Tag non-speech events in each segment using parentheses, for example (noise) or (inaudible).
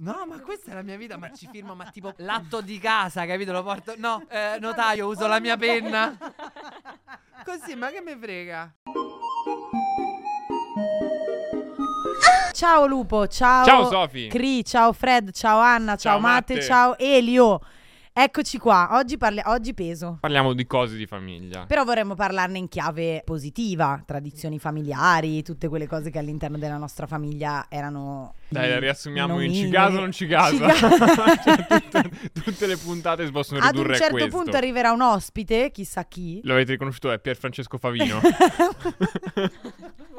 No, ma questa è la mia vita, ma ci firmo, ma tipo (laughs) l'atto di casa, capito? Lo porto. No, eh, (laughs) notaio, uso la mia penna. (laughs) Così, ma che me frega? Ciao Lupo, ciao. Ciao Sofi. Cri, ciao Fred, ciao Anna, ciao, Ciao, Matte, Matte. ciao Elio. Eccoci qua, oggi, parli- oggi peso. Parliamo di cose di famiglia. Però vorremmo parlarne in chiave positiva, tradizioni familiari, tutte quelle cose che all'interno della nostra famiglia erano... Dai, riassumiamo in ci casa o non ci casa. Ci (laughs) Cioè, tutte, tutte le puntate si possono Ad un ridurre a certo questo. punto arriverà un ospite, chissà chi. Lo avete riconosciuto? È Pier Francesco Favino. (laughs) (laughs)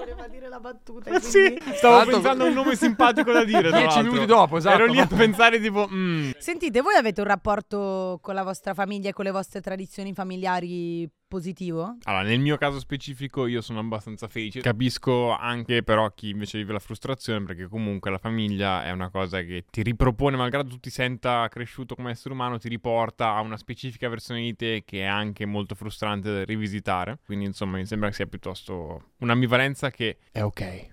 La battuta. Eh sì, stavo Tanto- pensando a un nome simpatico da dire. Dieci minuti dopo, esatto. Ero lì a pensare tipo... mm, Sentite, voi avete un rapporto con la vostra famiglia e con le vostre tradizioni familiari positivo? Allora, nel mio caso specifico io sono abbastanza felice. Capisco anche però chi invece vive la frustrazione perché comunque la famiglia è una cosa che ti ripropone, malgrado tu ti senta cresciuto come essere umano, ti riporta a una specifica versione di te che è anche molto frustrante da rivisitare. Quindi insomma mi sembra che sia piuttosto un'ambivalenza che è ok.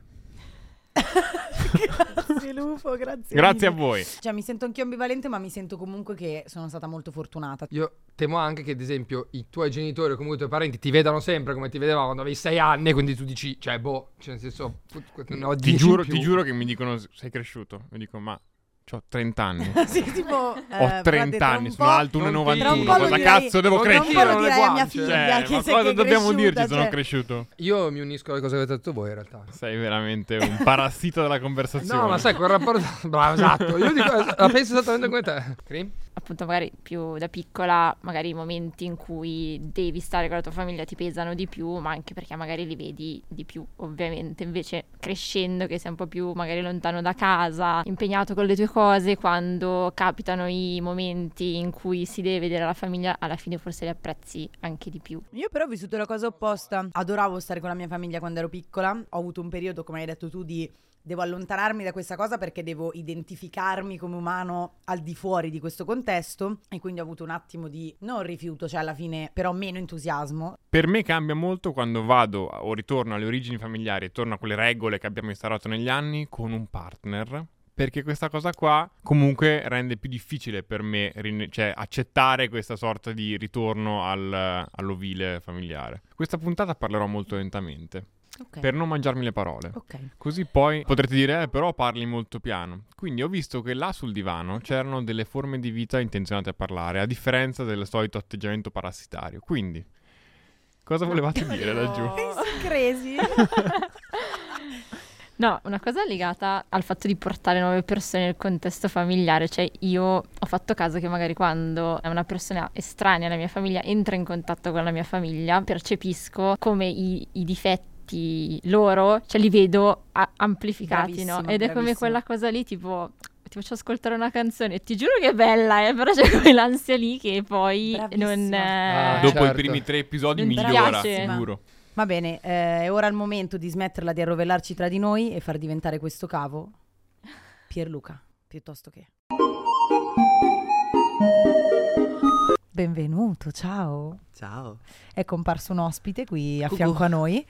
(laughs) grazie Lufo, grazie. Grazie a mille. voi. Cioè mi sento anch'io ambivalente ma mi sento comunque che sono stata molto fortunata. Io temo anche che, ad esempio, i tuoi genitori o comunque i tuoi parenti ti vedano sempre come ti vedevano quando avevi sei anni, quindi tu dici, cioè, boh, cioè, nel senso, ho Ti 10 giuro, ti giuro che mi dicono sei cresciuto. Mi dico ma ho 30 anni. (laughs) sì, tipo... eh, Ho frate, 30 tra un anni, sono alto non ti- 1,91. tra un po' lo Cosa cazzo devo non crescere? le direi a mia guance. figlia Cioè, che ma sei cosa che dobbiamo dirti? cresciuta, Sono cioè. cresciuto. Io mi unisco alle cose che avete detto voi, in realtà. Sei veramente un parassita della (laughs) conversazione. No, ma sai, quel rapporto... (laughs) Bravo, esatto. Io dico, la penso esattamente come te. Cri? Appunto magari più da piccola, magari i momenti in cui devi stare con la tua famiglia ti pesano di più, ma anche perché magari li vedi di più, ovviamente. Invece crescendo che sei un po' più magari lontano da casa, impegnato con le tue cose, quando capitano i momenti in cui si deve vedere la famiglia, alla fine forse li apprezzi anche di più. Io però ho vissuto la cosa opposta. Adoravo stare con la mia famiglia quando ero piccola. Ho avuto un periodo, come hai detto tu, di devo allontanarmi da questa cosa perché devo identificarmi come umano al di fuori di questo contesto e quindi ho avuto un attimo di non rifiuto, cioè alla fine però meno entusiasmo. Per me cambia molto quando vado o ritorno alle origini familiari e torno a quelle regole che abbiamo instaurato negli anni con un partner. Perché questa cosa qua comunque rende più difficile per me rin- cioè, accettare questa sorta di ritorno al- all'ovile familiare. Questa puntata parlerò molto lentamente Ok. per non mangiarmi le parole. Ok. Così poi potrete dire, eh, però parli molto piano. Quindi ho visto che là sul divano c'erano delle forme di vita intenzionate a parlare, a differenza del solito atteggiamento parassitario. Quindi, cosa volevate dire laggiù? Crazy. (laughs) (laughs) No, una cosa legata al fatto di portare nuove persone nel contesto familiare, cioè io ho fatto caso che magari quando una persona estranea alla mia famiglia entra in contatto con la mia famiglia, percepisco come i, i difetti loro, cioè li vedo a- amplificati, no? Ed è come quella cosa lì, tipo ti faccio ascoltare una canzone, ti giuro che è bella, eh, però c'è quell'ansia lì che poi Bravissima. non... Ah, eh, Dopo certo. i primi tre episodi Non migliora, piace? sicuro. Va bene, eh, è ora il momento di smetterla di arrovellarci tra di noi e far diventare questo cavo Pierluca, piuttosto che... Benvenuto, ciao. Ciao. È comparso un ospite qui a fianco a noi,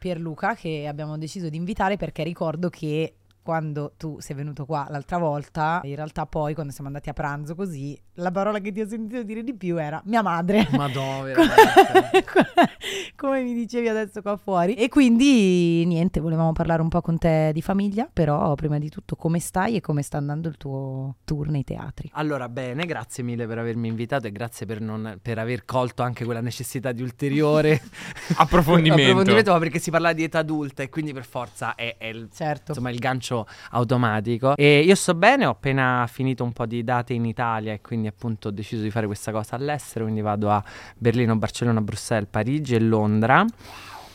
Pierluca, che abbiamo deciso di invitare perché ricordo che quando tu sei venuto qua l'altra volta, in realtà poi quando siamo andati a pranzo così, la parola che ti ho sentito dire di più era mia madre. Madonna, (laughs) come mi dicevi adesso qua fuori. E quindi niente, volevamo parlare un po' con te di famiglia, però prima di tutto come stai e come sta andando il tuo tour nei teatri? Allora, bene, grazie mille per avermi invitato e grazie per, non, per aver colto anche quella necessità di ulteriore (laughs) Approfondimento. approfondimento, ma perché si parla di età adulta e quindi per forza è, è il, Certo. insomma, il gancio automatico. E io sto bene, ho appena finito un po' di date in Italia e quindi appunto ho deciso di fare questa cosa all'estero, quindi vado a Berlino, Barcellona, Bruxelles, Parigi e Londra.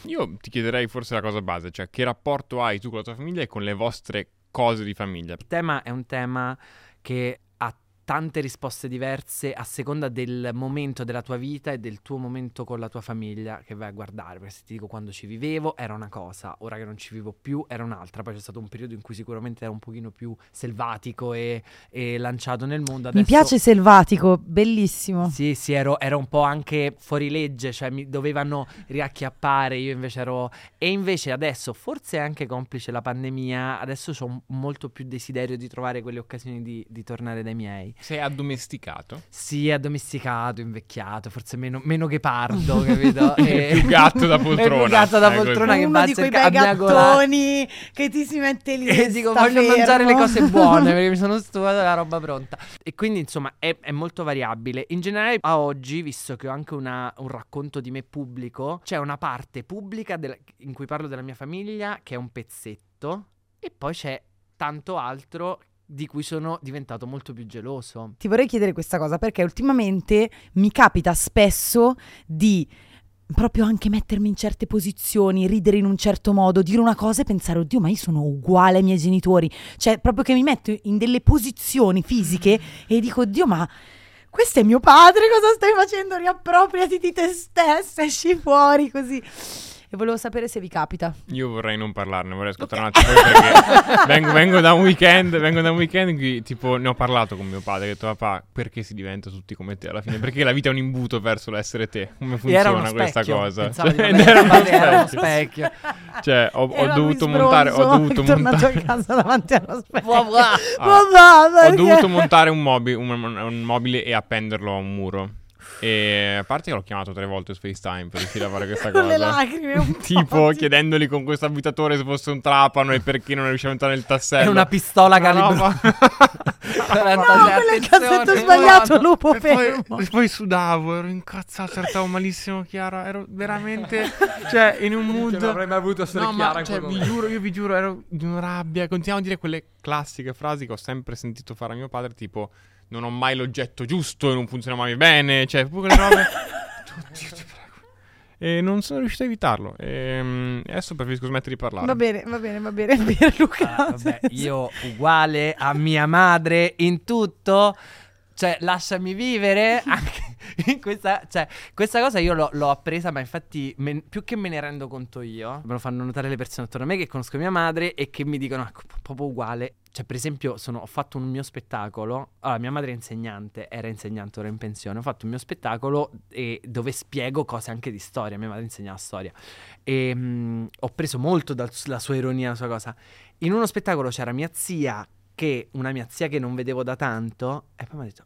Io ti chiederei forse la cosa base, cioè che rapporto hai tu con la tua famiglia e con le vostre cose di famiglia? Il tema è un tema che tante risposte diverse a seconda del momento della tua vita e del tuo momento con la tua famiglia che vai a guardare. Perché se ti dico quando ci vivevo era una cosa, ora che non ci vivo più era un'altra. Poi c'è stato un periodo in cui sicuramente era un pochino più selvatico e, e lanciato nel mondo. Mi Adesso- piace Selvatico, bellissimo. Sì, sì, ero, ero un po' anche fuori legge, cioè mi dovevano riacchiappare, io invece ero... E invece adesso, forse anche complice la pandemia, adesso ho molto più desiderio di trovare quelle occasioni di, di tornare dai miei. Sei addomesticato? Sì, addomesticato, invecchiato, forse meno, meno ghepardo, (laughs) capito? E- Più gatto da (laughs) poltrona. Più gatto da poltrona che Uno va a di quei cerca- bei a miagolare. gattoni che ti si mette lì (laughs) E dico, voglio fermo. mangiare le cose buone perché mi sono stufato della roba pronta. E quindi, insomma, è, è molto variabile. In generale, a oggi, visto che ho anche una- un racconto di me pubblico, c'è una parte pubblica del- in cui parlo della mia famiglia, che è un pezzetto, e poi c'è tanto altro di cui sono diventato molto più geloso. Ti vorrei chiedere questa cosa perché ultimamente mi capita spesso di proprio anche mettermi in certe posizioni, ridere in un certo modo, dire una cosa e pensare, oddio, ma io sono uguale ai miei genitori. Cioè, proprio che mi metto in delle posizioni fisiche e dico, oddio, ma questo è mio padre, cosa stai facendo? Riappropriati di te stessa, esci fuori così. E volevo sapere se vi capita. Io vorrei non parlarne, vorrei ascoltare un attimo perché (laughs) vengo, vengo da un weekend, vengo da un weekend in cui tipo ne ho parlato con mio padre, ho detto papà, perché si diventa tutti come te alla fine? Perché la vita è un imbuto verso l'essere te. Come funziona questa cosa? Di Cioè, non (laughs) era uno era uno specchio. Cioè, ho, ho dovuto montare, ho dovuto montare a casa davanti allo specchio. (laughs) Ah, ho dovuto montare un, mobi- un- un mobile e appenderlo a un muro. E a parte che l'ho chiamato tre volte su FaceTime per riuscire a fare questa (laughs) Con cosa. le lacrime (laughs) tipo chiedendogli con questo abitatore se fosse un trapano e perché non riusciva a entrare nel tassello. È una pistola calibro. roba- (laughs) 46, No, quello è il cassetto sbagliato, lupo e poi, fermo. e poi sudavo, ero incazzato, trattavo malissimo Chiara, ero veramente, cioè, in un mood... non avrei mai voluto essere No, Chiara ma cioè, vi giuro, io vi giuro, ero di una rabbia. Continuavo a dire quelle classiche frasi che ho sempre sentito fare a mio padre, tipo non ho mai l'oggetto giusto e non funziona mai bene, cioè, proprio quelle robe. (laughs) Oddio, ti prego. E non sono riuscito a evitarlo. E mm, adesso preferisco smettere di parlare. Va bene, va bene, va bene. (laughs) Pierluca. Ah, vabbè, io uguale a mia madre in tutto. Cioè, lasciami vivere (laughs) anche in questa, cioè, questa cosa io l'ho, l'ho appresa, ma infatti me- più che me ne rendo conto io, me lo fanno notare le persone attorno a me che conoscono mia madre e che mi dicono ecco, proprio uguale. Cioè, per esempio, sono- ho fatto un mio spettacolo. Allora, mia madre è insegnante, era insegnante, ora in pensione. Ho fatto un mio spettacolo e- dove spiego cose anche di storia. Mia madre insegnava storia. E mh, ho preso molto dalla sua ironia, la sua cosa. In uno spettacolo c'era mia zia, che una mia zia che non vedevo da tanto, e poi mi ha detto: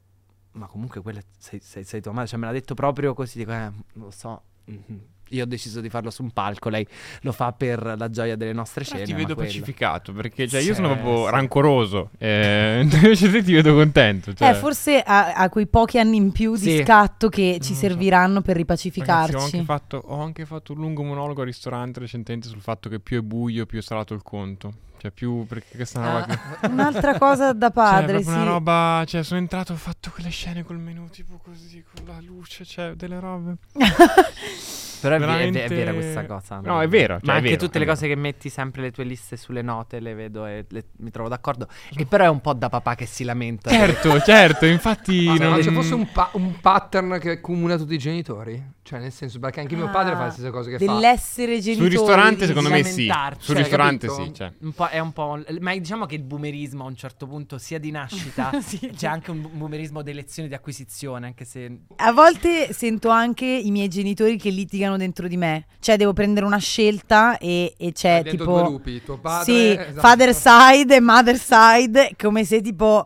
Ma comunque quella sei, sei- sei tua madre. Cioè, me l'ha detto proprio così. Dico, eh, lo so. mhm. Io ho deciso di farlo su un palco. Lei lo fa per la gioia delle nostre Però scene. ti vedo pacificato perché cioè, io Sì, sono proprio sì. rancoroso. Eh, (laughs) invece te ti vedo contento. Cioè. Eh, forse ha, ha quei pochi anni in più di Sì. scatto che ci Non lo so. serviranno per Ragazzi, ripacificarci. ho, anche fatto, ho anche fatto un lungo monologo al ristorante recentemente sul fatto che più è buio, più è salato il conto. Cioè, più perché questa è una roba che. (laughs) Un'altra cosa da Cioè, padre, proprio sì. una roba. Cioè, sono entrato, ho fatto quelle scene col menù, tipo così, con la luce, cioè, delle robe. (laughs) Però è, ve- è Veramente- ve- è vera questa cosa. No, è vero, cioè, Ma è anche vero, tutte è le vero. cose che metti sempre le tue liste sulle note, le vedo e le- mi trovo d'accordo. E però è un po' da papà che si lamenta. Certo, certo, infatti. Ma non... se fosse un, pa- un pattern che accomuna tutti i genitori? Cioè, nel senso, perché anche mio padre fa le stesse cose che fa. Dell'essere genitori. Sul ristorante, secondo me sì. Sul cioè, ristorante capito? sì. Cioè. Un po', è un po'. Ma diciamo che il boomerismo a un certo punto, sia di nascita, (laughs) Sì. c'è anche un boomerismo di elezioni di acquisizione, anche se. A volte sento anche i miei genitori che litigano dentro di me. Cioè, devo prendere una scelta e, e c'è Hai detto tipo. due lupi, tuo padre... Sì, esatto. father side e mother side, come se tipo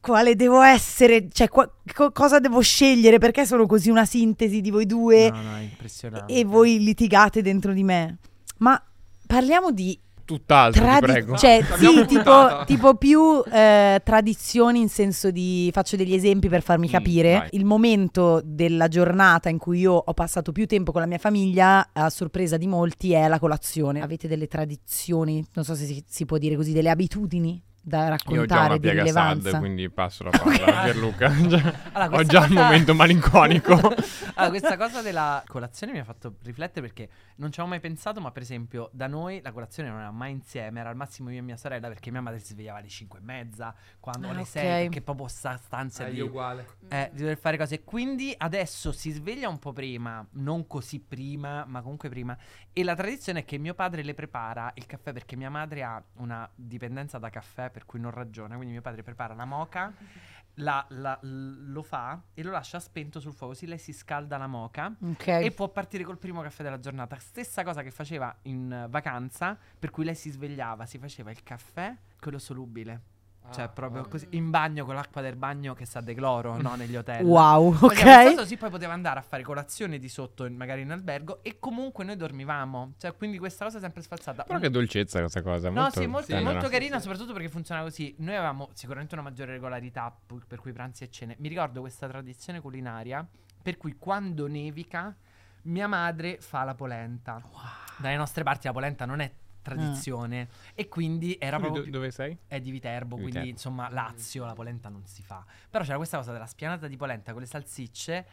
quale devo essere, cioè qua- co- cosa devo scegliere, perché sono così una sintesi di voi due No, no, è impressionante. e voi litigate dentro di me. Ma parliamo di Tutt'altro, tradi- prego. cioè sì, tipo, tipo più eh, tradizioni in senso di faccio degli esempi per farmi Mm, capire. vai. Il momento della giornata in cui io ho passato più tempo con la mia famiglia, a sorpresa di molti, è la colazione. Avete delle tradizioni, non so se si, si può dire così, delle abitudini? Da Io ho già raccontare una di piega rilevanza? SAD, quindi passo la palla a Pierluca. (laughs) Allora, ho già il cosa- momento malinconico. (laughs) allora, questa cosa della colazione mi ha fatto riflettere perché non ci avevo mai pensato, ma per esempio da noi la colazione non era mai insieme, era al massimo io e mia sorella perché mia madre si svegliava alle 5 e mezza, quando Ah, alle ok. 6, perché proprio sta stanza Eh, di... Eh, di dover fare cose. Quindi adesso si sveglia un po' prima, non così prima, ma comunque prima. E la tradizione è che mio padre le prepara il caffè perché mia madre ha una dipendenza da caffè, per cui non ragiona. Quindi mio padre prepara la moca, la- la- lo fa e lo lascia spento sul fuoco. Così lei si scalda la moca. Ok. E può partire col primo caffè della giornata. Stessa cosa che faceva in eh, vacanza, per cui lei si svegliava, si faceva il caffè, quello solubile. Cioè, Ah, proprio così, in bagno con l'acqua del bagno che sa de cloro, no? Negli hotel. Wow, Faceva questa ok. Così poi poteva andare a fare colazione di sotto, magari in albergo, e comunque noi dormivamo. Cioè, quindi questa cosa è sempre sfalsata. Però che dolcezza questa cosa. No, molto sì, molto, tenera. molto carina, soprattutto perché funziona così. Noi avevamo sicuramente una maggiore regolarità, per cui pranzi e cene. Mi ricordo questa tradizione culinaria, per cui quando nevica, mia madre fa la polenta. Dalle nostre parti la polenta non è tradizione. E quindi era Quindi proprio... do- dove sei? È di Viterbo, Di quindi Viterbo. insomma Lazio, la polenta non si fa. Però c'era questa cosa della spianata di polenta con le salsicce.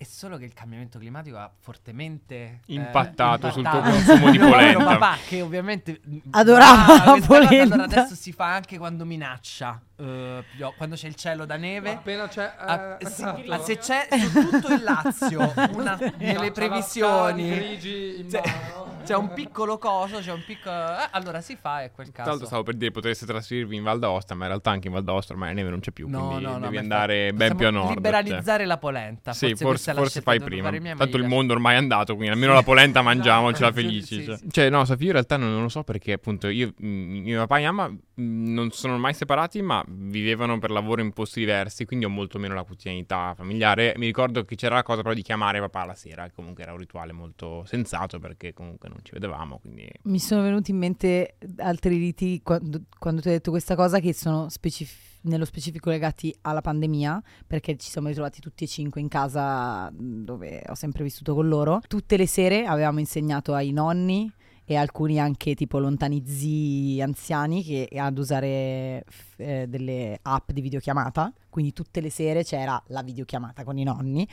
È solo che il cambiamento climatico ha fortemente eh, Impattato sul tuo impattato consumo di (laughs) mio polenta. papà che ovviamente mh, (laughs) Adorava ah, la cosa, polenta. Allora adesso si fa anche quando minaccia, pio- quando c'è il cielo da neve. Appena c'è... Ah, eh, sì, ma se c'è su tutto il Lazio (laughs) una delle previsioni, grigi in c'è, mano. C'è un piccolo coso, c'è un piccolo. eh, allora si fa, è quel Tra l'altro caso. stavo per dire potreste trasferirvi in Val d'Aosta, ma in realtà anche in Val d'Aosta ormai la neve non c'è più, No, quindi no, no, devi andare infatti ben più a nord. Liberalizzare la polenta. Sì, forse, forse, la forse scelta fai prima. Tanto il mondo ormai è andato, quindi almeno la polenta (laughs) mangiamocela Sì, felici. sì, cioè. sì. Cioè, no, Sofia, io in realtà non, non lo so perché appunto io, mm, mio papà e mamma mm, non sono mai separati, ma vivevano per lavoro in posti diversi, quindi ho molto meno la quotidianità familiare. Mi ricordo che c'era la cosa però di chiamare papà la sera, che comunque era un rituale molto sensato perché comunque non ci vedevamo, quindi... Mi sono venuti in mente altri riti quando, quando ti ho detto questa cosa che sono specif- nello specifico legati alla pandemia, perché ci siamo ritrovati tutti e cinque in casa dove ho sempre vissuto con loro. Tutte le sere avevamo insegnato ai nonni e alcuni anche tipo lontani zii anziani che ad usare eh, delle app di videochiamata, quindi tutte le sere c'era la videochiamata con i nonni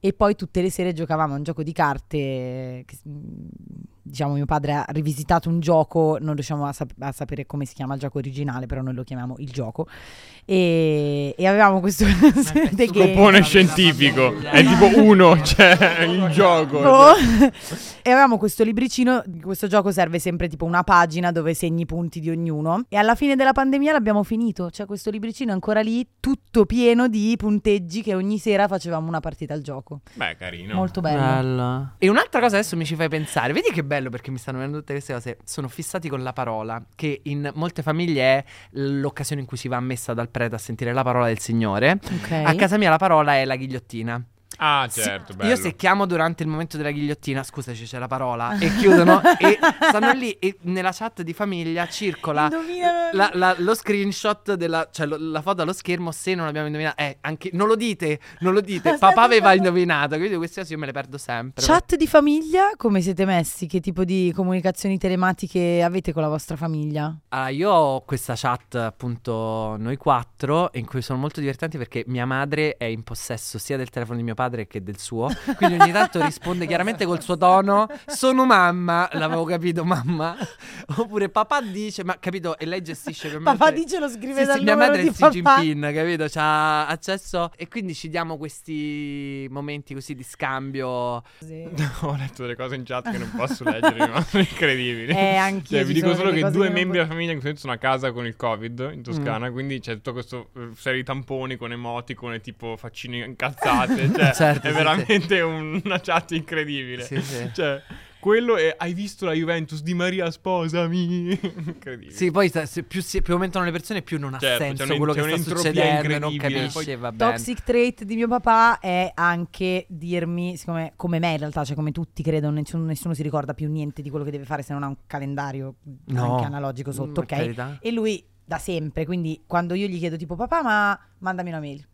e poi tutte le sere giocavamo a un gioco di carte che, diciamo mio padre ha rivisitato un gioco non riusciamo a, sap- a sapere come si chiama il gioco originale però noi lo chiamiamo il gioco e, e avevamo questo. Scopone (laughs) scientifico, è tipo uno, cioè il gioco. Oh. (laughs) e avevamo questo libricino, questo gioco serve sempre tipo una pagina dove segni i punti di ognuno e alla fine della pandemia l'abbiamo finito, cioè questo libricino è ancora lì tutto pieno di punteggi che ogni sera facevamo una partita al gioco. Beh, carino. Molto bello. Bello. E un'altra cosa adesso mi ci fai pensare. Vedi che bello perché mi stanno venendo tutte queste cose. Sono fissati con la parola, che in molte famiglie è l'occasione in cui si va a messa dal prete a sentire la parola del Signore. Ok. A casa mia la parola è la ghigliottina. Ah, certo, bello. Io se chiamo durante il momento della ghigliottina, scusaci c'è la parola, e chiudono e stanno lì e nella chat di famiglia circola la- la- lo screenshot della, cioè lo- la foto allo schermo se non abbiamo indovinato. Eh, anche, non lo dite, non lo dite. Papà aveva indovinato, quindi queste cose io me le perdo sempre. Chat di famiglia, come siete messi? Che tipo di comunicazioni telematiche avete con la vostra famiglia? Allora, io ho questa chat, appunto, noi quattro, in cui sono molto divertenti perché mia madre è in possesso sia del telefono di mio padre che del suo. Quindi ogni tanto risponde chiaramente col suo tono: Sono mamma, l'avevo capito, mamma. Oppure papà dice, ma capito? E lei gestisce per me. Papà dice lo scrive Sì, dal sì, mia madre di è Xi papà. Jinping, capito? C'ha accesso e quindi ci diamo questi momenti così di scambio. Sì. Ho letto delle cose in chat che non posso leggere, ma sono incredibili. Eh, anch'io Cioè, ci vi dico solo che due che membri della famiglia in questo momento sono a casa con il Covid in Mm. Toscana, quindi c'è tutta questa serie di tamponi con emoticon e tipo faccine incazzate. Cioè, Certo, è sì, veramente un- una chat incredibile. Sì, sì. Cioè, quello è hai visto la Juventus di Maria sposami? (laughs) incredibile. Sì, poi se più, si- più aumentano le persone, più non ha Certo, senso c'è un- quello c'è che sta succedendo, non capisci, Poi- va bene. Toxic trait di mio papà è anche dirmi, siccome come me in realtà, cioè come tutti credo, nessuno, nessuno si ricorda più niente di quello che deve fare se non ha un calendario No. anche analogico sotto, Mm, ok? carità. E lui da sempre, quindi quando io gli chiedo tipo papà ma mandami una mail.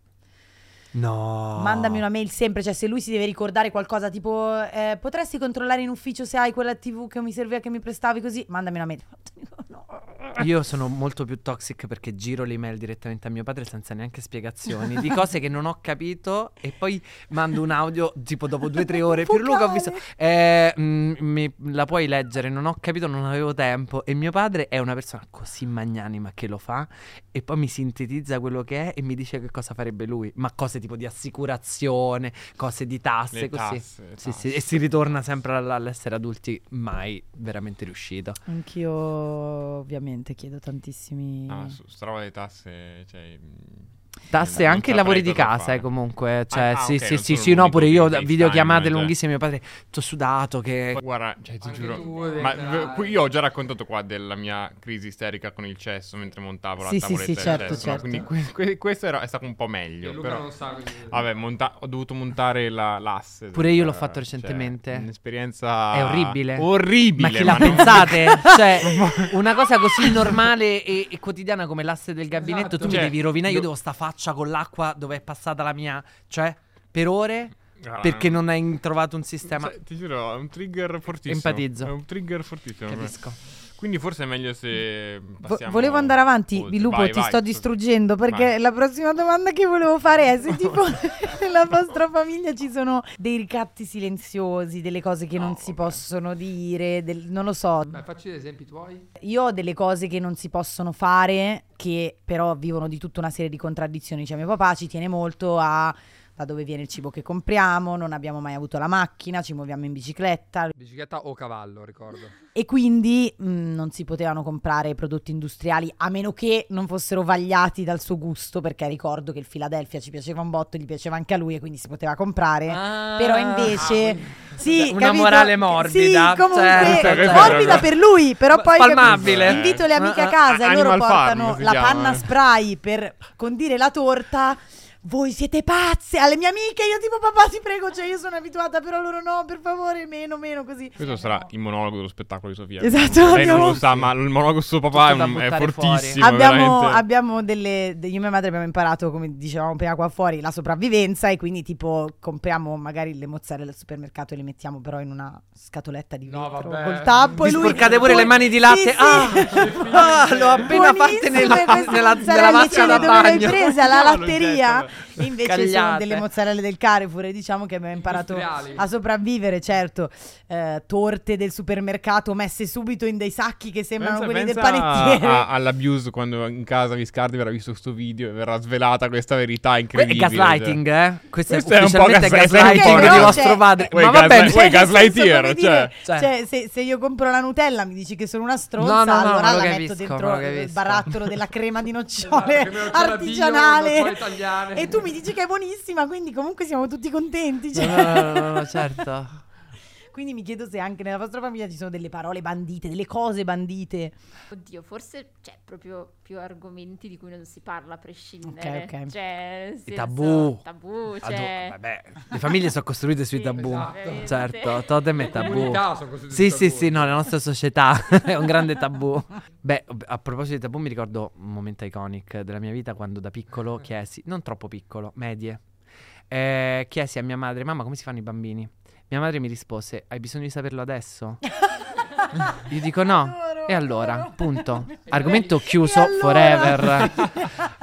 No. Mandami una mail sempre, cioè se lui si deve ricordare qualcosa tipo eh, potresti controllare in ufficio se hai quella TV che mi serviva che mi prestavi così, mandami una mail. (laughs) No. Io sono molto più toxic perché giro l'email direttamente a mio padre senza neanche spiegazioni di cose che non ho capito e poi mando un audio tipo dopo due o tre ore. (laughs) Per Luca ho visto, eh, mm, mi- la puoi leggere, non ho capito, non avevo tempo. E mio padre è una persona così magnanima che lo fa e poi mi sintetizza quello che è e mi dice che cosa farebbe lui. Ma cose tipo di assicurazione, cose di tasse, Le così. tasse, Sì, sì, tasse. e si ritorna sempre all- all'essere adulti, mai veramente riuscito. Anch'io ovviamente chiedo tantissimi... Ah, su roba delle tasse, cioè... Tasse e non anche i lavori di casa, eh, comunque. Cioè, Ah, ah, sì, ok, sì, sì, sì, no, pure io, videochiamate FaceTime, lunghissime, mio padre, tutto sudato, che... Guarda, cioè, ti Anche giuro. tu Ma qui io ho già raccontato qua della mia crisi isterica con il cesso mentre montavo la Sì, sì, tavoletta sì, del certo, cesso, no? certo. Quindi que- que- questo era- è stato un po' meglio. Luca Però, non sa. quindi- vabbè, monta- ho dovuto montare la- l'asse. Pure io l'ho Eh, fatto cioè, recentemente. un'esperienza È orribile. Orribile. Ma chi non- pensate? (laughs) cioè, (laughs) una cosa così normale e, quotidiana come l'asse del gabinetto, Esatto. tu mi Cioè, devi rovinare. Io do- devo sta faccia con l'acqua dove è passata la mia, cioè, per ore, Ah, perché non hai trovato un sistema. cioè, ti giuro, è un trigger fortissimo. Empatizzo. È un trigger fortissimo. Capisco. Quindi forse è meglio se. Passiamo volevo andare avanti, oltre. Lupo, Vai, ti vai, sto distruggendo perché Vai. la prossima domanda che volevo fare è se (laughs) tipo (laughs) nella vostra famiglia ci sono dei ricatti silenziosi, delle cose che non No, si vabbè. possono dire, del- non lo so. Beh, facci degli esempi tuoi. Io ho delle cose che non si possono fare, che però vivono di tutta una serie di contraddizioni. Cioè, mio papà ci tiene molto a da dove viene il cibo che compriamo, non abbiamo mai avuto la macchina, ci muoviamo in bicicletta Bicicletta o cavallo, ricordo. e quindi mh, non si potevano comprare prodotti industriali a meno che non fossero vagliati dal suo gusto, perché ricordo che il Philadelphia ci piaceva un botto, gli piaceva anche a lui e quindi si poteva comprare. Ah. Però invece, sì, Una capito? morale morbida, Sì, comunque certo, certo. morbida per lui, però poi Spalmabile. capito, invito le amiche a Ah, casa e loro Animal Farm portano si la chiama, panna eh. spray per condire la torta. Voi siete pazze, alle mie amiche io tipo papà ti prego, cioè io sono abituata, però loro no, per favore, meno, meno così. Questo sarà il monologo dello spettacolo di Sofia. Esatto, Lei non abbiamo- lo sa, ma il monologo su suo papà è, un- è fortissimo. abbiamo, abbiamo delle, de- io e mia madre abbiamo imparato, come dicevamo prima qua fuori, la sopravvivenza e quindi tipo compriamo magari le mozzarella al supermercato e le mettiamo però in una scatoletta di No, vetro vabbè. col tappo Vi e lui sporcate pure le mani di latte. Sì, sì. Ah, (laughs) ah, l'ho appena fatte Buonissime nella, nella, mozzarelle, nella vasca da bagno. alla No, non latteria invece sono Cagliate. delle mozzarelle del Carrefour e diciamo che abbiamo imparato Industriali. a sopravvivere certo Eh, torte del supermercato messe subito in dei sacchi che sembrano Pensa- quelli del pensa panettiere a- all'abuse quando in casa Viscardi verrà visto questo video e verrà svelata questa verità Que- è incredibile. gaslighting, eh? Questo, Questo è è un po' ufficialmente gaslighting. di c'è- vostro padre. Ma va bene. Cioè, senso, gaslightier, cioè. Cioè. cioè, se, se io compro la Nutella mi dici che sono una stronza, No, no, no, allora lo la capisco, metto dentro il barattolo della crema di (laughs) Esatto, nocciole bio, artigianale. nocciole italiane. E tu mi dici che è buonissima, quindi comunque siamo tutti contenti. cioè. No, no, no, no, certo. Quindi mi chiedo se anche nella vostra famiglia ci sono delle parole bandite, delle cose bandite. Oddio, forse c'è proprio più argomenti di cui non si parla a prescindere. Ok, ok. Cioè, senso- tabù. Tabù, Adu- cioè... vabbè, le famiglie sono costruite sui Sì, tabù. ovviamente. Certo, totem e Le tabù. comunità sono costruite Sì, sì, sì, no, la nostra società (laughs) è un grande tabù. Beh, a proposito di tabù, mi ricordo un momento iconic della mia vita quando da piccolo chiesi, non troppo piccolo, medie, eh, chiesi a mia madre, mamma, come si fanno i bambini? Mia madre mi rispose, hai bisogno di saperlo adesso? (laughs) Io dico no. Adoro, E allora, adoro. punto. (laughs) Argomento chiuso allora? forever.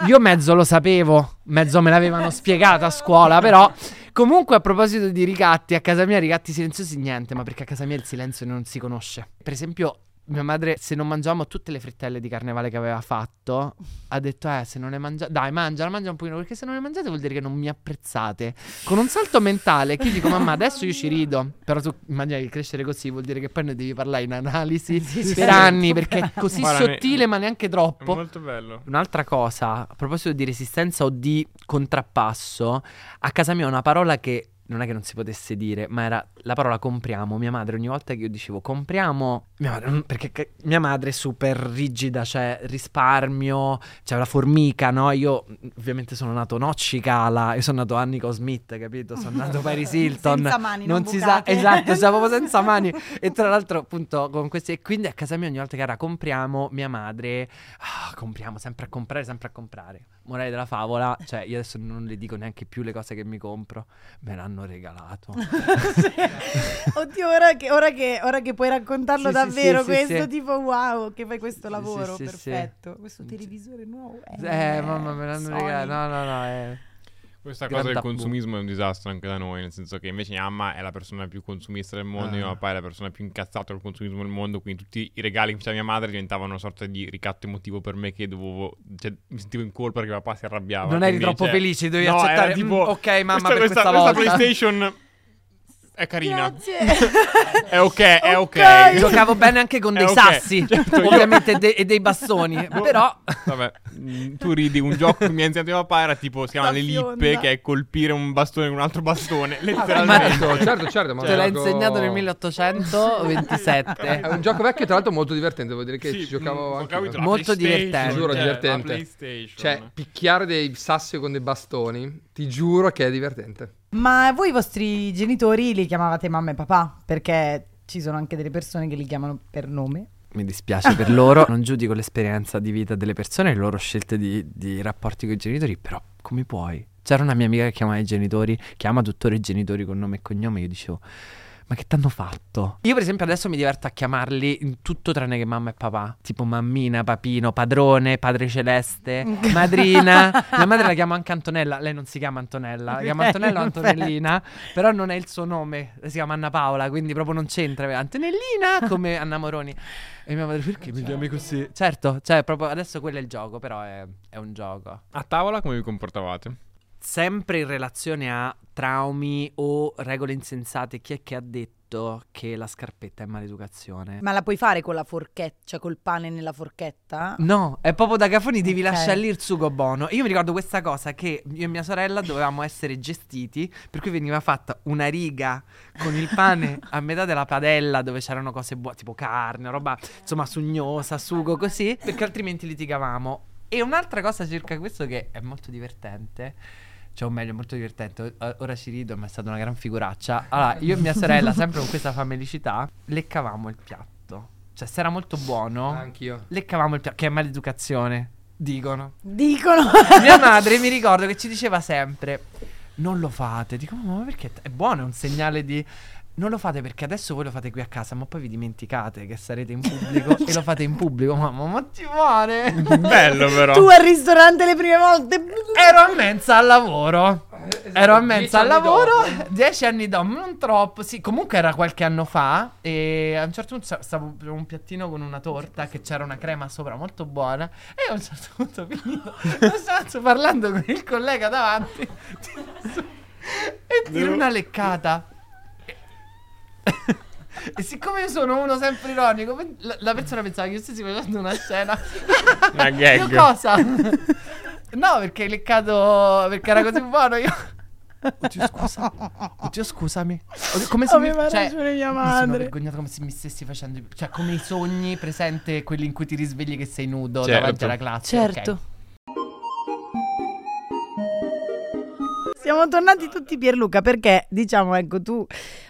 (laughs) Io mezzo lo sapevo, mezzo me l'avevano spiegato a scuola, però comunque a proposito di ricatti, a casa mia ricatti silenziosi niente, ma perché a casa mia il silenzio non si conosce. Per esempio, mia madre se non mangiavamo tutte le frittelle di carnevale che aveva fatto, ha detto "Eh, se non le mangiate, dai, mangiala, mangia un pochino, perché se non le mangiate vuol dire che non mi apprezzate". Con un salto mentale che dico "Mamma, adesso io ci rido". Però tu immagina che crescere così vuol dire che poi ne devi parlare in analisi (laughs) per certo. anni perché è (laughs) così Guarda, sottile ma neanche È troppo. molto bello. Un'altra cosa, a proposito di resistenza o di contrappasso, a casa mia una parola che non è che non si potesse dire, ma era la parola compriamo. Mia madre ogni volta che io dicevo compriamo, mia madre, mm, perché mia madre è super rigida, cioè risparmio, c'è la formica, no? Io mm, ovviamente sono nato no cicala, io sono nato Annico Smith, capito? Sono nato (laughs) Paris Hilton. Senza mani, non non si sa, esatto, siamo proprio senza (laughs) mani. E tra l'altro, appunto, con questi. E quindi a casa mia ogni volta che era compriamo, mia madre. Ah, compriamo sempre a comprare, sempre a comprare. Morale della favola, cioè io adesso non le dico neanche più le cose che mi compro, me l'hanno regalato. (laughs) Oddio, ora che, ora che- ora che puoi raccontarlo Sì, sì, davvero, sì, sì, questo sì. tipo wow, che fai questo Sì, lavoro, sì, sì, sì. perfetto. Questo televisore nuovo. Eh, mamma, me l'hanno Sony. regalato. No, no, no. eh. Questa cosa del tabù. consumismo è un disastro anche da noi, nel senso che invece mia mamma è la persona più consumista del mondo, Ah. mio papà è la persona più incazzata col consumismo del mondo, quindi tutti i regali che faceva mia madre diventavano una sorta di ricatto emotivo per me che dovevo, cioè mi sentivo in colpa perché papà si arrabbiava. Non eri troppo cioè, felice, dovevi no, accettare. tipo, "Mm, ok, mamma, questa, per questa, questa questa volta." PlayStation è carina. Grazie. (laughs) È ok, è ok. Giocavo bene anche con dei ok. sassi, (laughs) Certo, ovviamente, e de- e dei bastoni. (laughs) Boh, Però. Vabbè, mm, tu ridi, un gioco che mi ha insegnato mio papà era tipo, si chiama La le lippe, fionda. che è colpire un bastone con un altro bastone, Ah, letteralmente. certo, certo, certo. ma Te l'ha gioco- insegnato nel È 1827. un gioco vecchio, tra l'altro molto divertente, devo dire che Sì, ci giocavo mm, anche Molto divertente. Giuro, cioè, divertente. Cioè, picchiare dei sassi con dei bastoni, ti giuro che è divertente. Ma voi i vostri genitori li chiamavate mamma e papà? Perché ci sono anche delle persone che li chiamano per nome. Mi dispiace per loro, (laughs) non giudico l'esperienza di vita delle persone e le loro scelte di, di rapporti con i genitori, però come puoi? C'era una mia amica che chiamava i genitori, chiama tuttora i genitori con nome e cognome, io dicevo, ma che t'hanno fatto? Io per esempio adesso mi diverto a chiamarli in tutto tranne che mamma e papà, tipo mammina, papino, padrone, padre celeste, (laughs) madrina. Mia madre la chiamo anche Antonella, lei non si chiama Antonella, la chiama Antonella o (laughs) Antonellina, però non è il suo nome, si chiama Anna Paola, quindi proprio non c'entra. Antonellina come Anna Moroni. E mia madre, perché mi chiami così? Certo, cioè proprio adesso quello è il gioco, però è, è un gioco. A tavola come vi comportavate? Sempre in relazione a traumi o regole insensate, chi è che ha detto che la scarpetta è maleducazione? Ma la puoi fare con la forchetta, cioè col pane nella forchetta? No, è proprio da cafoni, devi Ok. lasciare lì il sugo buono. Io mi ricordo questa cosa che io e mia sorella dovevamo essere gestiti, per cui veniva fatta una riga con il pane a metà della padella dove c'erano cose buone, tipo carne, roba insomma sugnosa, sugo così, perché altrimenti litigavamo. E un'altra cosa circa questo che è molto divertente. Cioè, o meglio, molto divertente. O- Ora ci rido, ma è stata una gran figuraccia. Allora, io e mia sorella, (laughs) sempre con questa felicità, leccavamo il piatto. Cioè, se era molto buono, Anch'io. leccavamo il piatto, che è maleducazione, dicono. Dicono. (laughs) Mia madre mi ricordo che ci diceva sempre: Non lo fate. Dico, ma perché? È buono, è un segnale di. Non lo fate perché adesso voi lo fate qui a casa, ma poi vi dimenticate che sarete in pubblico (laughs) e lo fate in pubblico. Mamma, ma ti vuole? Bello però. tu al ristorante le prime volte. Ero a mensa al lavoro. Ero a Dieci mensa al lavoro. dopo. (laughs) Dieci anni dopo, non troppo. Sì, comunque era qualche anno fa. E a un certo punto sta- stavo per un piattino con una torta che c'era una crema sopra molto buona. E a un certo punto finito. (laughs) Stavo parlando con il collega davanti. e tiro una leccata. (laughs) E siccome io sono uno sempre ironico, la, la persona pensava che io stessi facendo una scena. Una (laughs) gag. Io cosa? (laughs) no, perché hai leccato. Perché era così buono. Io. Oddio, scusa. Oddio, scusami. Oddio, come se mi. Aveva Cioè, ragione mia mi sono madre. vergognato come se mi stessi facendo. Cioè, come i sogni presente, quelli in cui ti risvegli che sei nudo Certo. davanti alla classe. Certo. ok. Siamo tornati tutti Pierluca perché diciamo ecco tu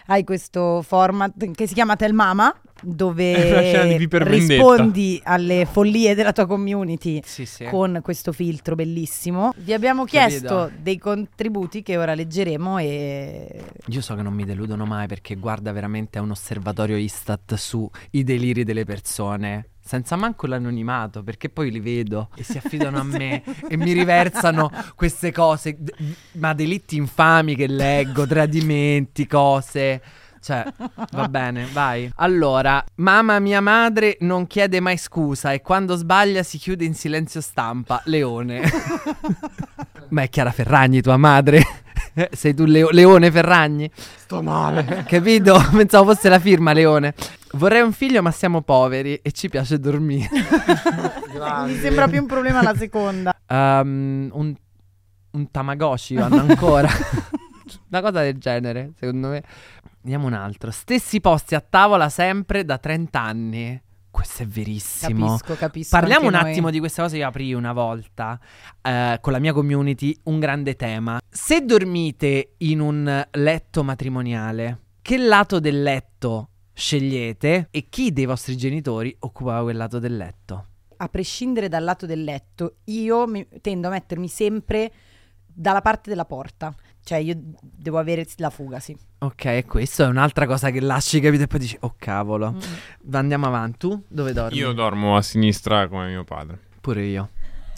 hai questo format che si chiama Tell Mama dove (laughs) rispondi alle follie della tua community Sì, sì. con questo filtro bellissimo. Vi abbiamo chiesto dei contributi che ora leggeremo e Io so che non mi deludono mai perché guarda veramente a un osservatorio Istat sui deliri delle persone. Senza manco l'anonimato, perché poi li vedo e si affidano a (laughs) me e mi riversano queste cose, d- ma delitti infami che leggo, tradimenti, cose. Cioè, va bene, vai. Allora, mamma mia madre non chiede mai scusa e quando sbaglia si chiude in silenzio stampa. Leone. (laughs) Ma è Chiara Ferragni tua madre? (laughs) Sei tu Leo- Leone Ferragni? Sto male. Capito? Pensavo fosse la firma Leone. Vorrei un figlio ma siamo poveri e ci piace dormire. (laughs) mi sembra più un problema la seconda. Um, un, un Tamagotchi vanno ancora. (laughs) Una cosa del genere, secondo me. Vediamo un altro. Stessi posti a tavola sempre da 30 anni. Questo è verissimo. Capisco, capisco. Parliamo un noi. attimo di questa cosa. Io aprì una volta eh, con la mia community un grande tema. Se dormite in un letto matrimoniale, che lato del letto scegliete e chi dei vostri genitori occupava quel lato del letto? A prescindere dal lato del letto, io mi- tendo a mettermi sempre dalla parte della porta. Cioè, io devo avere la fuga, sì. Ok, questo è un'altra cosa che lasci, capito? E poi dici, oh cavolo. Mm. Andiamo avanti. Tu dove dormi? Io dormo a sinistra come mio padre. Pure io.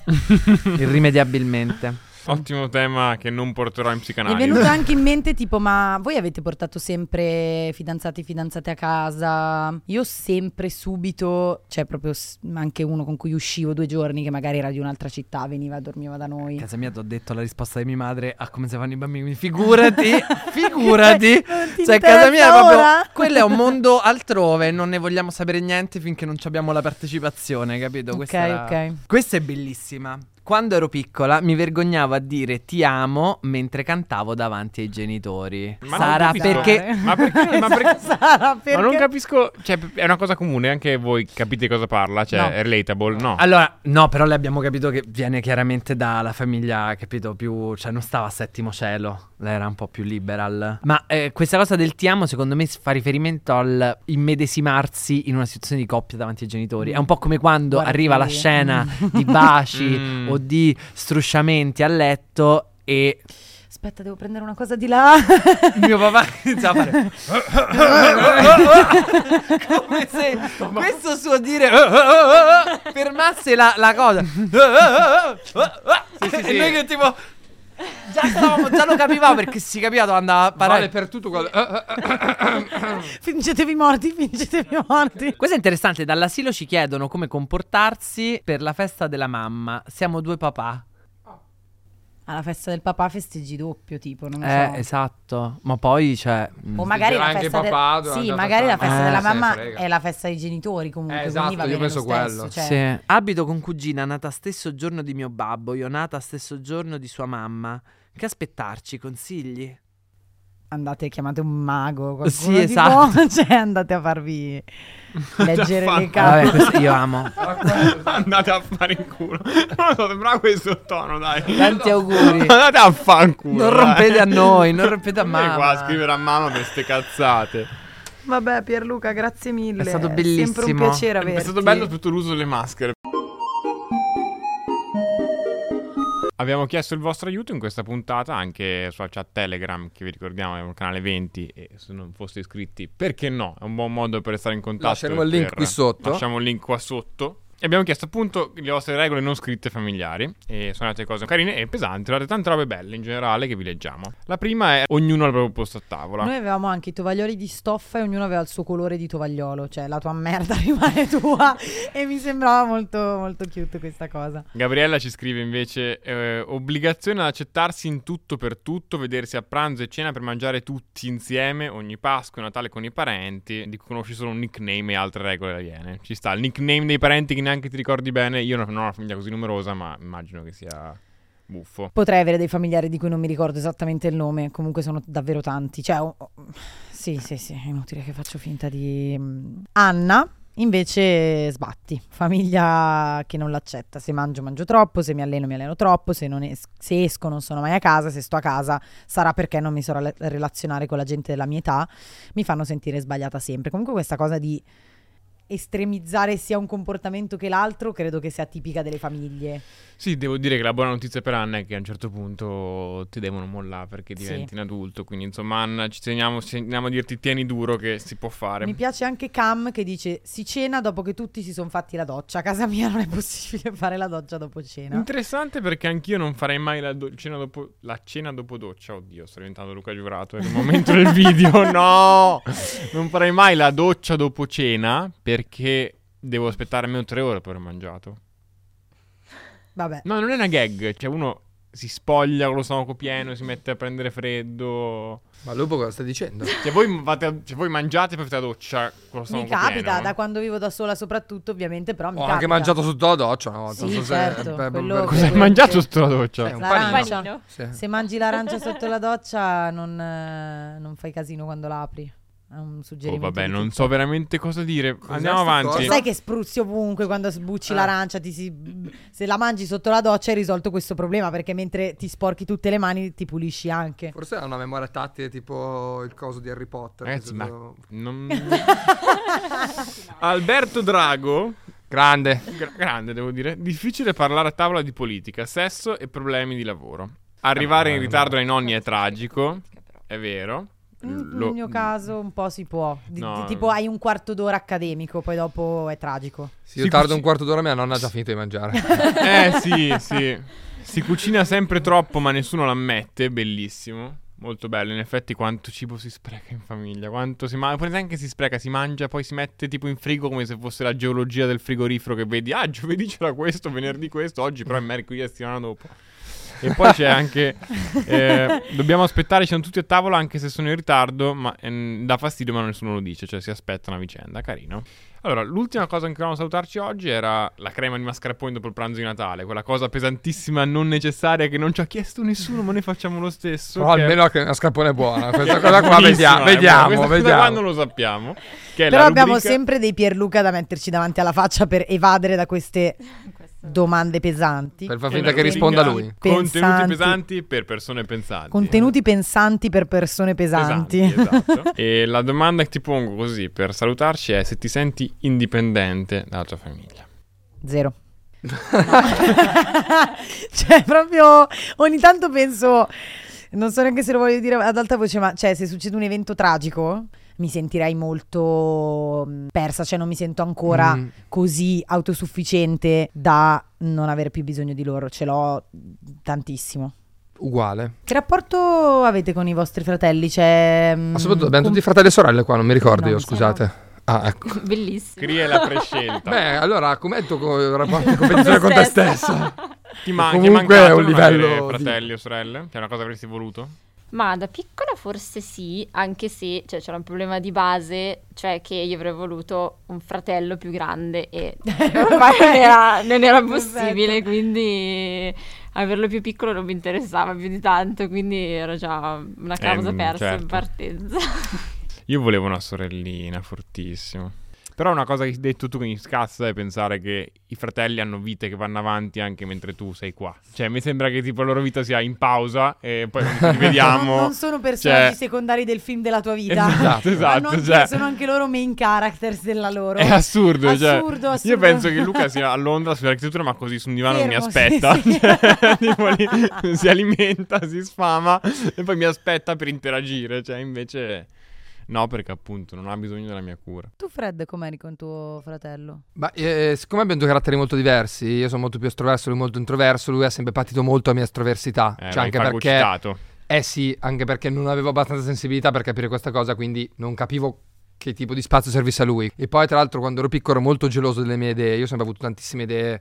(laughs) Irrimediabilmente. Ottimo tema che non porterò in Mi è psicanalisi. venuto (laughs) anche in mente tipo, ma voi avete portato sempre fidanzati, fidanzate a casa? Io sempre subito, cioè proprio anche uno con cui uscivo due giorni che magari era di un'altra città, veniva, dormiva da noi. A casa mia ti ho detto la risposta di mia madre a come si fanno i bambini. Figurati, (laughs) figurati. Cioè, casa mia è proprio. Quello è un mondo altrove. Non ne vogliamo sapere niente finché non ci abbiamo la partecipazione, capito? Ok, Questa era- ok. Questa è bellissima. Quando ero piccola mi vergognavo a dire ti amo mentre cantavo davanti ai genitori. Ma capisco. perché. Ma perché? Ma perché? (laughs) Sarà perché... Ma non capisco, cioè è una cosa comune, anche voi capite cosa parla, cioè No. è relatable, no? Allora, no, però le abbiamo capito che viene chiaramente dalla famiglia, capito, più... Cioè, non stava a settimo cielo, lei era un po' più liberal. Ma eh, questa cosa del ti amo, secondo me, fa riferimento al immedesimarsi in una situazione di coppia davanti ai genitori. È un po' come quando Guardi. arriva la scena di (laughs) baci Mm. O di strusciamenti a letto e Aspetta, devo prendere una cosa di là. (laughs) mio papà (laughs) inizia a fare... come se questo suo dire (laughs) fermasse la, la cosa. Sì, sì, e sì. noi che tipo già stavamo, già lo capivamo perché si capiva dove andava a parare. Vale per tutto quello. (coughs) (coughs) fingetevi morti, fingetevi morti. Questo è interessante, dall'asilo ci chiedono come comportarsi per la festa della mamma. Siamo due papà. Alla festa del papà festeggi doppio, tipo, non Eh, so. esatto. Ma poi, cioè... mm. O magari la anche festa del- papà Sì, magari la festa festa della mamma. Eh, è la festa dei genitori comunque, Eh, esatto, va io bene penso lo stesso, quello. cioè. Sì. Abito con cugina nata stesso giorno di mio babbo, io nata stesso giorno di sua mamma. Che aspettarci? Consigli? Andate, chiamate un mago, qualcuno Sì, esatto. (laughs) cioè andate a farvi leggere le Vabbè, carte. questo io amo. (laughs) Andate a fare in culo. Non lo so, sembrava questo tono, dai. Tanti auguri. (laughs) Andate a fanculo. Non dai. rompete a noi, non rompete a Non mamma. qua a scrivere a mamma per ste cazzate. Vabbè, Pierluca, grazie mille. È stato sempre un bellissimo. piacere averti. È stato bello tutto l'uso delle maschere. Abbiamo chiesto il vostro aiuto in questa puntata anche sulla chat Telegram, che vi ricordiamo è un canale 20 e se non foste iscritti, perché no? È un buon modo per stare in contatto. Lasceremo il link qui sotto. Lasciamo il link qua sotto. E abbiamo chiesto appunto le vostre regole non scritte familiari. E sono andate cose carine e pesanti. Trovate tante robe belle in generale che vi leggiamo. La prima è ognuno al proprio posto a tavola. Noi avevamo anche i tovaglioli di stoffa e ognuno aveva il suo colore di tovagliolo, cioè la tua merda (laughs) rimane tua e mi sembrava molto molto cute questa cosa. Gabriella ci scrive invece eh, obbligazione ad accettarsi in tutto per tutto, vedersi a pranzo e cena per mangiare tutti insieme ogni Pasqua e Natale con i parenti, di cui conosci solo un nickname e altre regole aliene. Ci sta il nickname dei parenti che neanche ti ricordi bene, io non ho una famiglia così numerosa, ma immagino che sia buffo. Potrei avere dei familiari di cui non mi ricordo esattamente il nome, comunque sono davvero tanti. Cioè, oh, oh, sì, sì, sì, è inutile che faccio finta di... mm. Anna, invece, sbatti. Famiglia che non l'accetta. Se mangio, mangio troppo, se mi alleno, mi alleno troppo, se, es- se esco, non sono mai a casa, se sto a casa, sarà perché non mi so rela- relazionare con la gente della mia età. Mi fanno sentire sbagliata sempre. Comunque questa cosa di estremizzare sia un comportamento che l'altro credo che sia tipica delle famiglie. Sì, devo dire che la buona notizia per Anna è che a un certo punto ti devono mollare perché Sì. diventi un adulto, quindi insomma Anna ci teniamo, ci teniamo a dirti tieni duro che si può fare. Mi piace anche Cam che dice si cena dopo che tutti si sono fatti la doccia. A casa mia non è possibile (laughs) fare la doccia dopo cena. Interessante perché anch'io non farei mai la, do- cena, dopo, la cena dopo doccia. Oddio, sto diventando Luca Giurato. È il momento del video. (laughs) No! Non farei mai la doccia dopo cena perché devo aspettare almeno tre ore per aver mangiato. Vabbè. No, non è una gag. Cioè, uno si spoglia con lo stomaco pieno, si mette a prendere freddo. Ma Lupo cosa stai dicendo? Cioè voi, fate- cioè, voi mangiate e poi fate la doccia con lo Mi stomaco capita, pieno? da quando vivo da sola soprattutto, ovviamente, però mi Ho capita. anche mangiato sotto la doccia una volta. Sì, so se- certo, beh, quello- beh, Cosa hai mangiato sotto la doccia? Eh, un L'arancia. panino. sì. Se mangi l'arancia sotto la doccia non, eh, non fai casino quando l'apri. È un Oh, suggerimento. vabbè, di non so veramente cosa dire. Cos'è Andiamo avanti. cosa? Sai che spruzzi ovunque quando sbucci Ah. l'arancia, ti si- se la mangi sotto la doccia hai risolto questo problema perché mentre ti sporchi tutte le mani ti pulisci anche. Forse ha una memoria tattile tipo il coso di Harry Potter. Ragazzi, se ma- lo- Non- (laughs) Alberto Drago, Grande. gra- grande devo dire, difficile parlare a tavola di politica, sesso e problemi di lavoro. Arrivare in Eh, ritardo ai nonni è tragico, è vero. Lo- nel mio caso un po' si può. Di- No. di- tipo hai un quarto d'ora accademico, poi dopo è tragico. Se io Si tardo cuci- un quarto d'ora, mia nonna ha già finito di mangiare. (laughs) Eh sì, (laughs) sì. Si cucina sempre troppo, ma nessuno l'ammette, bellissimo. Molto bello, in effetti quanto cibo si spreca in famiglia, quanto si mangia, poi neanche si spreca, si mangia, poi si mette tipo in frigo come se fosse la geologia del frigorifero che vedi, ah giovedì c'era questo, venerdì questo, oggi però è mercoledì la settimana dopo. E poi c'è (laughs) anche, eh, dobbiamo aspettare, ci sono tutti a tavola anche se sono in ritardo, ma ehm, dà fastidio ma nessuno lo dice, cioè si aspetta una vicenda, carino. Allora, l'ultima cosa che volevamo salutarci oggi era la crema di mascarpone dopo il pranzo di Natale, quella cosa pesantissima, non necessaria che non ci ha chiesto nessuno, ma noi facciamo lo stesso. Però che- almeno che una scarpone è buona. Questa cosa qua vediamo, vediamo. Questa vediamo. qua non lo sappiamo. Che è Però la abbiamo rubrica- sempre dei Pierluca da metterci davanti alla faccia per evadere da queste domande pesanti. Per far finta che risponda lui. Contenuti Pensanti. pesanti per persone pensanti. Contenuti pensanti per persone pesanti. esatto. (laughs) e la domanda che ti pongo così per salutarci è se ti senti indipendente dalla tua famiglia. Zero. (laughs) cioè, proprio ogni tanto penso, non so neanche se lo voglio dire ad alta voce, ma cioè, se succede un evento tragico, mi sentirei molto mh, persa, cioè non mi sento ancora Mm. così autosufficiente da non avere più bisogno di loro, ce l'ho tantissimo. Uguale. Che rapporto avete con i vostri fratelli? Cioè, Ma soprattutto abbiamo tutti fratelli e sorelle qua, non mi ricordo No, io, mi scusate. Ah, ecco. (laughs) Bellissimo. Cria è la prescelta. (laughs) Beh, allora, com'è il tuo co- rapporto di competizione con te stessa? ti man- comunque è un livello di- fratelli o sorelle? Che è una cosa che avresti voluto? Ma da piccola forse sì, anche se cioè, c'era un problema di base, cioè che io avrei voluto un fratello più grande e (laughs) ormai non era, non era possibile, Perfetto. quindi averlo più piccolo non mi interessava più di tanto, quindi era già una causa Ehm, persa certo. in partenza. Io volevo una sorellina, fortissimo. Però una cosa che hai detto tu che mi scazza è pensare che i fratelli hanno vite che vanno avanti anche mentre tu sei qua. Cioè, mi sembra che tipo la loro vita sia in pausa e poi quando ci Non, (laughs) rivediamo... non sono personaggi cioè- secondari del film della tua vita. Esatto, esatto, anche- cioè- Sono anche loro main characters della loro. È assurdo, cioè. Assurdo, Io assurdo. penso che Luca sia a Londra studia architettura, ma così su un divano che mi Fermo, aspetta. sì, sì. (laughs) Cioè, si alimenta, si sfama e poi mi aspetta per interagire. Cioè, invece, no, perché appunto non ha bisogno della mia cura. Tu, Fred, com'eri con tuo fratello? Ma eh, siccome abbiamo due caratteri molto diversi, io sono molto più estroverso, lui molto introverso, lui ha sempre patito molto la mia estroversità. Eh, cioè, anche perché. Eh sì, anche perché non avevo abbastanza sensibilità per capire questa cosa, quindi non capivo che tipo di spazio servisse a lui. E poi, tra l'altro, quando ero piccolo ero molto geloso delle mie idee. Io ho sempre avuto tantissime idee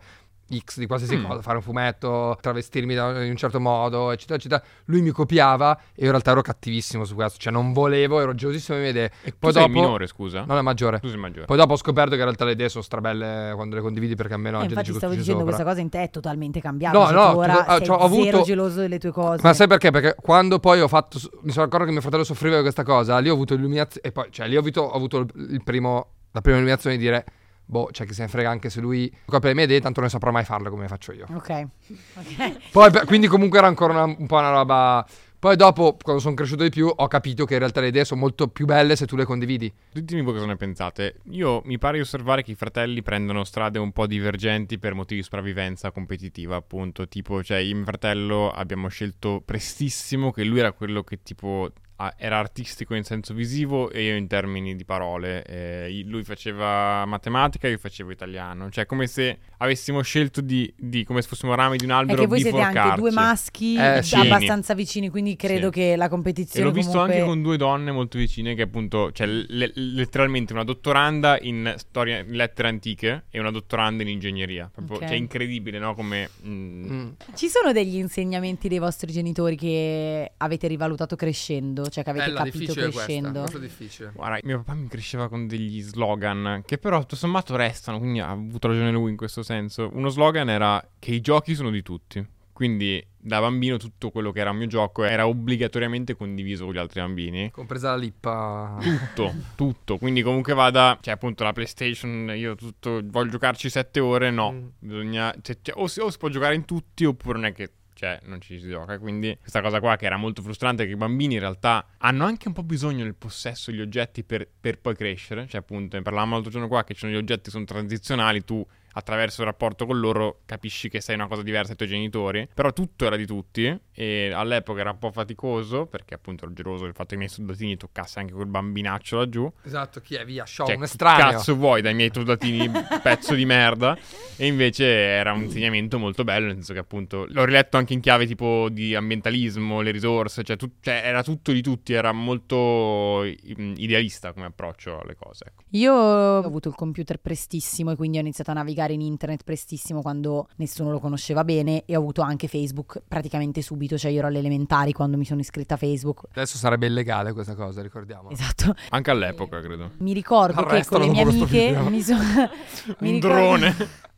X di qualsiasi Mm. cosa, fare un fumetto, travestirmi da- in un certo modo, eccetera, eccetera. Lui mi copiava e io in realtà ero cattivissimo su questo, cioè non volevo, ero gelosissimo mie idee. E tu Poi sei dopo... minore, scusa? Non è maggiore. Tu sei maggiore. Poi dopo ho scoperto che in realtà le idee sono strabelle quando le condividi perché almeno Eh, la gente infatti stavo dicendo sopra. questa cosa in te è totalmente cambiata. No, cioè, no, tu ora tu- ah, sei cioè, ho avuto- geloso delle tue cose. Ma sai perché? Perché quando poi ho fatto, mi sono accorto che mio fratello soffriva di questa cosa, lì ho avuto l'illuminazione, e poi, cioè, lì ho avuto, ho avuto il primo, la prima illuminazione di dire, boh, cioè, chi se ne frega anche se lui copia le mie idee, tanto non saprà mai farle come le faccio io. Ok. Ok. Poi, quindi comunque era ancora una- un po' una roba... Poi dopo, quando sono cresciuto di più, ho capito che in realtà le idee sono molto più belle se tu le condividi. Ditemi voi cosa ne pensate. Io mi pare di osservare che i fratelli prendono strade un po' divergenti per motivi di sopravvivenza competitiva, appunto. Tipo, cioè, io e mio fratello abbiamo scelto prestissimo che lui era quello che tipo era artistico in senso visivo e io in termini di parole. Eh, lui faceva matematica e io facevo italiano. Cioè, come se avessimo scelto di, di come se fossimo rami di un albero, che voi siete anche due maschi Eh, sì. abbastanza vicini, quindi credo Sì. che la E competizione l'ho visto comunque... anche con due donne molto vicine, che appunto, cioè le- letteralmente una dottoranda in storia, in lettere antiche e una dottoranda in ingegneria. Proprio, Ok. Cioè, incredibile, no? Come. mm, Mm. Ci sono degli insegnamenti dei vostri genitori che avete rivalutato crescendo? Cioè che avete Bella, capito difficile questa, crescendo? molto difficile. Guarda, mio papà mi cresceva con degli slogan che però tutto sommato restano, quindi ha avuto ragione lui in questo senso. Uno slogan era che i giochi sono di tutti. Quindi da bambino tutto quello che era il mio gioco era obbligatoriamente condiviso con gli altri bambini. Compresa la lippa. Tutto, (laughs) tutto. Quindi comunque vada, cioè appunto la PlayStation, io tutto, voglio giocarci sette ore, no. Mm. Bisogna, cioè, cioè, o, si, o si può giocare in tutti oppure non è che, cioè, non ci si gioca. Quindi questa cosa qua che era molto frustrante, che i bambini in realtà hanno anche un po' bisogno del possesso degli oggetti per, per poi crescere. Cioè appunto, ne parlavamo l'altro giorno qua che ci sono gli oggetti che sono transizionali, tu attraverso il rapporto con loro capisci che sei una cosa diversa dai tuoi genitori, però tutto era di tutti e all'epoca era un po' faticoso perché appunto ero geloso del fatto che i miei soldatini toccasse anche quel bambinaccio laggiù. Esatto, chi è via? Show, Cioè, un che estraneo. cazzo vuoi dai miei soldatini (laughs) pezzo di merda? E invece era un insegnamento molto bello, nel senso che appunto l'ho riletto anche in chiave tipo di ambientalismo, le risorse, cioè, tut- cioè, era tutto di tutti, era molto mm, idealista come approccio alle cose. ecco. Io ho avuto il computer prestissimo e quindi ho iniziato a navigare in internet prestissimo quando nessuno lo conosceva bene e ho avuto anche Facebook praticamente subito, cioè io ero alle elementari quando mi sono iscritta a Facebook. Adesso sarebbe illegale questa cosa, ricordiamo. Esatto. Anche all'epoca, credo. Mi ricordo che Arrestalo con le mie amiche mi sono (laughs) mi Un ricordo- drone. (laughs)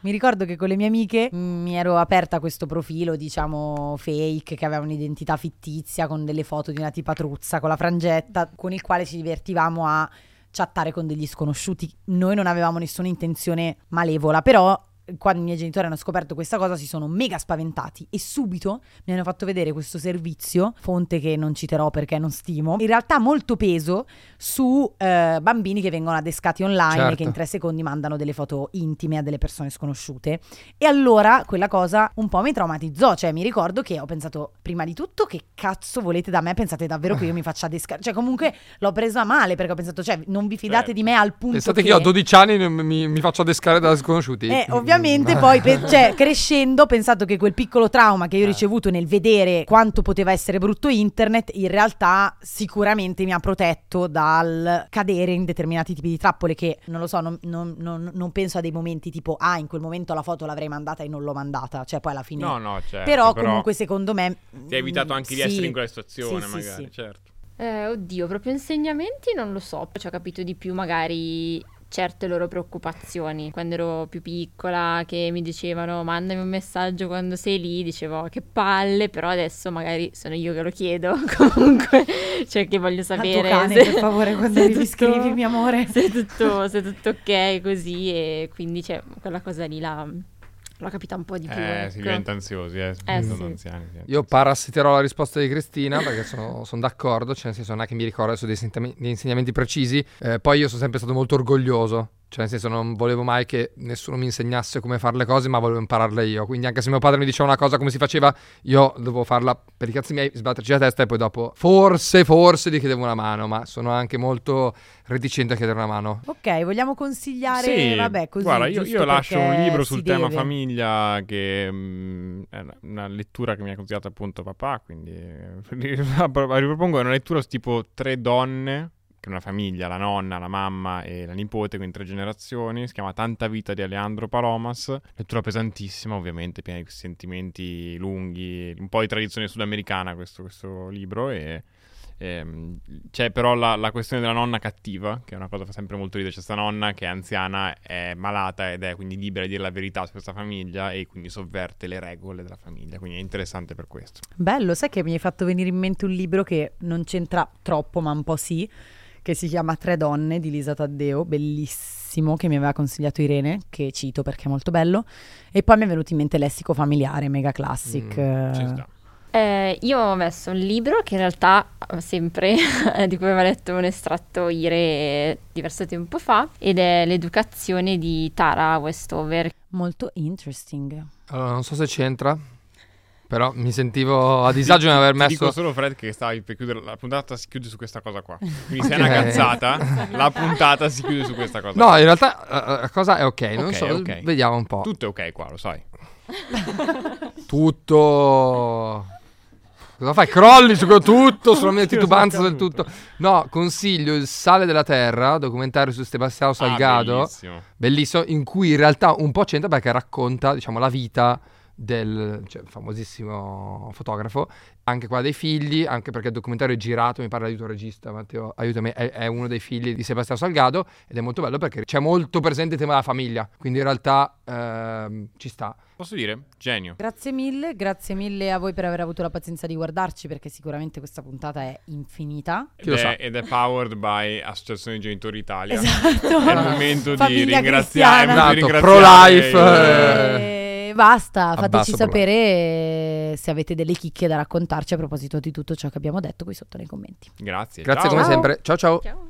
Mi ricordo che con le mie amiche mm, mi ero aperta questo profilo, diciamo, fake, che aveva un'identità fittizia con delle foto di una tipa truzza con la frangetta, con il quale ci divertivamo a chattare con degli sconosciuti. Noi non avevamo nessuna intenzione malevola, però quando i miei genitori hanno scoperto questa cosa si sono mega spaventati e subito mi hanno fatto vedere questo servizio, fonte che non citerò perché non stimo, in realtà molto peso su eh, bambini che vengono adescati online Certo. e che in tre secondi mandano delle foto intime a delle persone sconosciute. E allora quella cosa un po' mi traumatizzò, cioè mi ricordo che ho pensato prima di tutto che cazzo volete da me, pensate davvero che io mi faccia adescare, cioè comunque l'ho presa male perché ho pensato cioè non vi fidate Certo. di me al punto Pensate che che io a 12 anni mi, mi faccio adescare da sconosciuti? eh, ovviamente poi, pe- cioè, crescendo, ho pensato che quel piccolo trauma che io ho Eh. ricevuto nel vedere quanto poteva essere brutto internet, in realtà sicuramente mi ha protetto dal cadere in determinati tipi di trappole che, non lo so, non, non- non- non penso a dei momenti tipo, ah, in quel momento la foto l'avrei mandata e non l'ho mandata, cioè poi alla fine... No, no, certo. però, comunque secondo me... Ti hai evitato anche di sì, essere in quella situazione, sì, sì, magari, sì. certo. Eh, oddio, proprio insegnamenti non lo so, ci ho capito di più magari certe loro preoccupazioni. Quando ero più piccola che mi dicevano mandami un messaggio quando sei lì, dicevo "Oh, che palle, però adesso magari sono io che lo chiedo (laughs) comunque, cioè che voglio sapere cane, se- per favore, quando mi tutto- scrivi, mio amore. se tutto, se tutto ok così e quindi c'è quella cosa lì la, l'ho capita un po' di più. Eh, ecco. si diventa ansiosi, eh. Eh, sono sì. anziani. Io parassiterò la risposta di Cristina perché sono, sono d'accordo, cioè nel senso non è che mi ricordo adesso dei, sentami- dei insegnamenti precisi, Eh, poi io sono sempre stato molto orgoglioso, cioè nel senso non volevo mai che nessuno mi insegnasse come fare le cose, ma volevo impararle io, quindi anche se mio padre mi diceva una cosa come si faceva, io dovevo farla per i cazzi miei, sbatterci la testa e poi dopo forse, forse gli chiedevo una mano, ma sono anche molto reticente a chiedere una mano. Ok, vogliamo consigliare, Sì, vabbè, così. guarda, io, io lascio un libro sul tema deve. famiglia che mm, è una- lettura che mi ha consigliato appunto papà, quindi (laughs) ripropongo è una lettura tipo tre donne, è una famiglia, la nonna, la mamma e la nipote, quindi tre generazioni, si chiama Tanta vita di Alejandro Palomas, lettura pesantissima ovviamente, piena di sentimenti lunghi, un po' di tradizione sudamericana questo, questo libro e... ehm, c'è però la, la questione della nonna cattiva, che è una cosa che fa sempre molto ridere. C'è questa nonna che è anziana, è malata ed è quindi libera di dire la verità su questa famiglia e quindi sovverte le regole della famiglia. Quindi è interessante per questo. Bello, sai che mi hai fatto venire in mente un libro che non c'entra troppo, ma un po' sì, che si chiama Tre donne di Lisa Taddeo, bellissimo, che mi aveva consigliato Irene, che cito perché è molto bello. E poi mi è venuto in mente Lessico familiare, mega classic. Mm, Ci eh. sta. Eh, io ho messo un libro che in realtà sempre (laughs) di cui aveva letto un estratto Ire diverso tempo fa ed è L'educazione di Tara Westover. Molto interesting. Allora, non so se c'entra, Però mi sentivo a disagio di non aver Ti dico messo... solo Fred che stavi per chiudere la puntata si chiude su questa cosa qua. (laughs) Quindi se è una cazzata, la puntata si chiude su questa cosa. No, in realtà eh, la cosa è ok, non Ok, so, ok. vediamo un po'. Tutto è ok qua, lo sai. (laughs) Tutto. Cosa fai? Crolli su tutto, sulla mia titubanza del Tutto. tutto. No, consiglio Il sale della terra, documentario su Sebastiano Salgado. Ah, bellissimo. bellissimo, in cui in realtà un po' c'entra perché racconta, diciamo, la vita del cioè, famosissimo fotografo, anche qua dei figli, anche perché il documentario è girato, mi parla di tuo regista, Matteo, aiutami, è, è uno dei figli di Sebastiano Salgado ed è molto bello perché c'è molto presente il tema della famiglia, quindi in realtà ehm, ci sta. Posso dire? Genio. Grazie mille, grazie mille a voi per aver avuto la pazienza di guardarci perché sicuramente questa puntata è infinita. Chi lo ed, sa? è, ed è powered by Associazione Genitori Italia. Esatto. È il momento di ringraziare, Esatto, ringraziare pro-life, i- eh. E basta, fateci Abbasso sapere eh, se avete delle chicche da raccontarci a proposito di tutto ciò che abbiamo detto qui sotto nei commenti. Grazie. Grazie ciao. come Ciao. sempre. Ciao ciao. Ciao.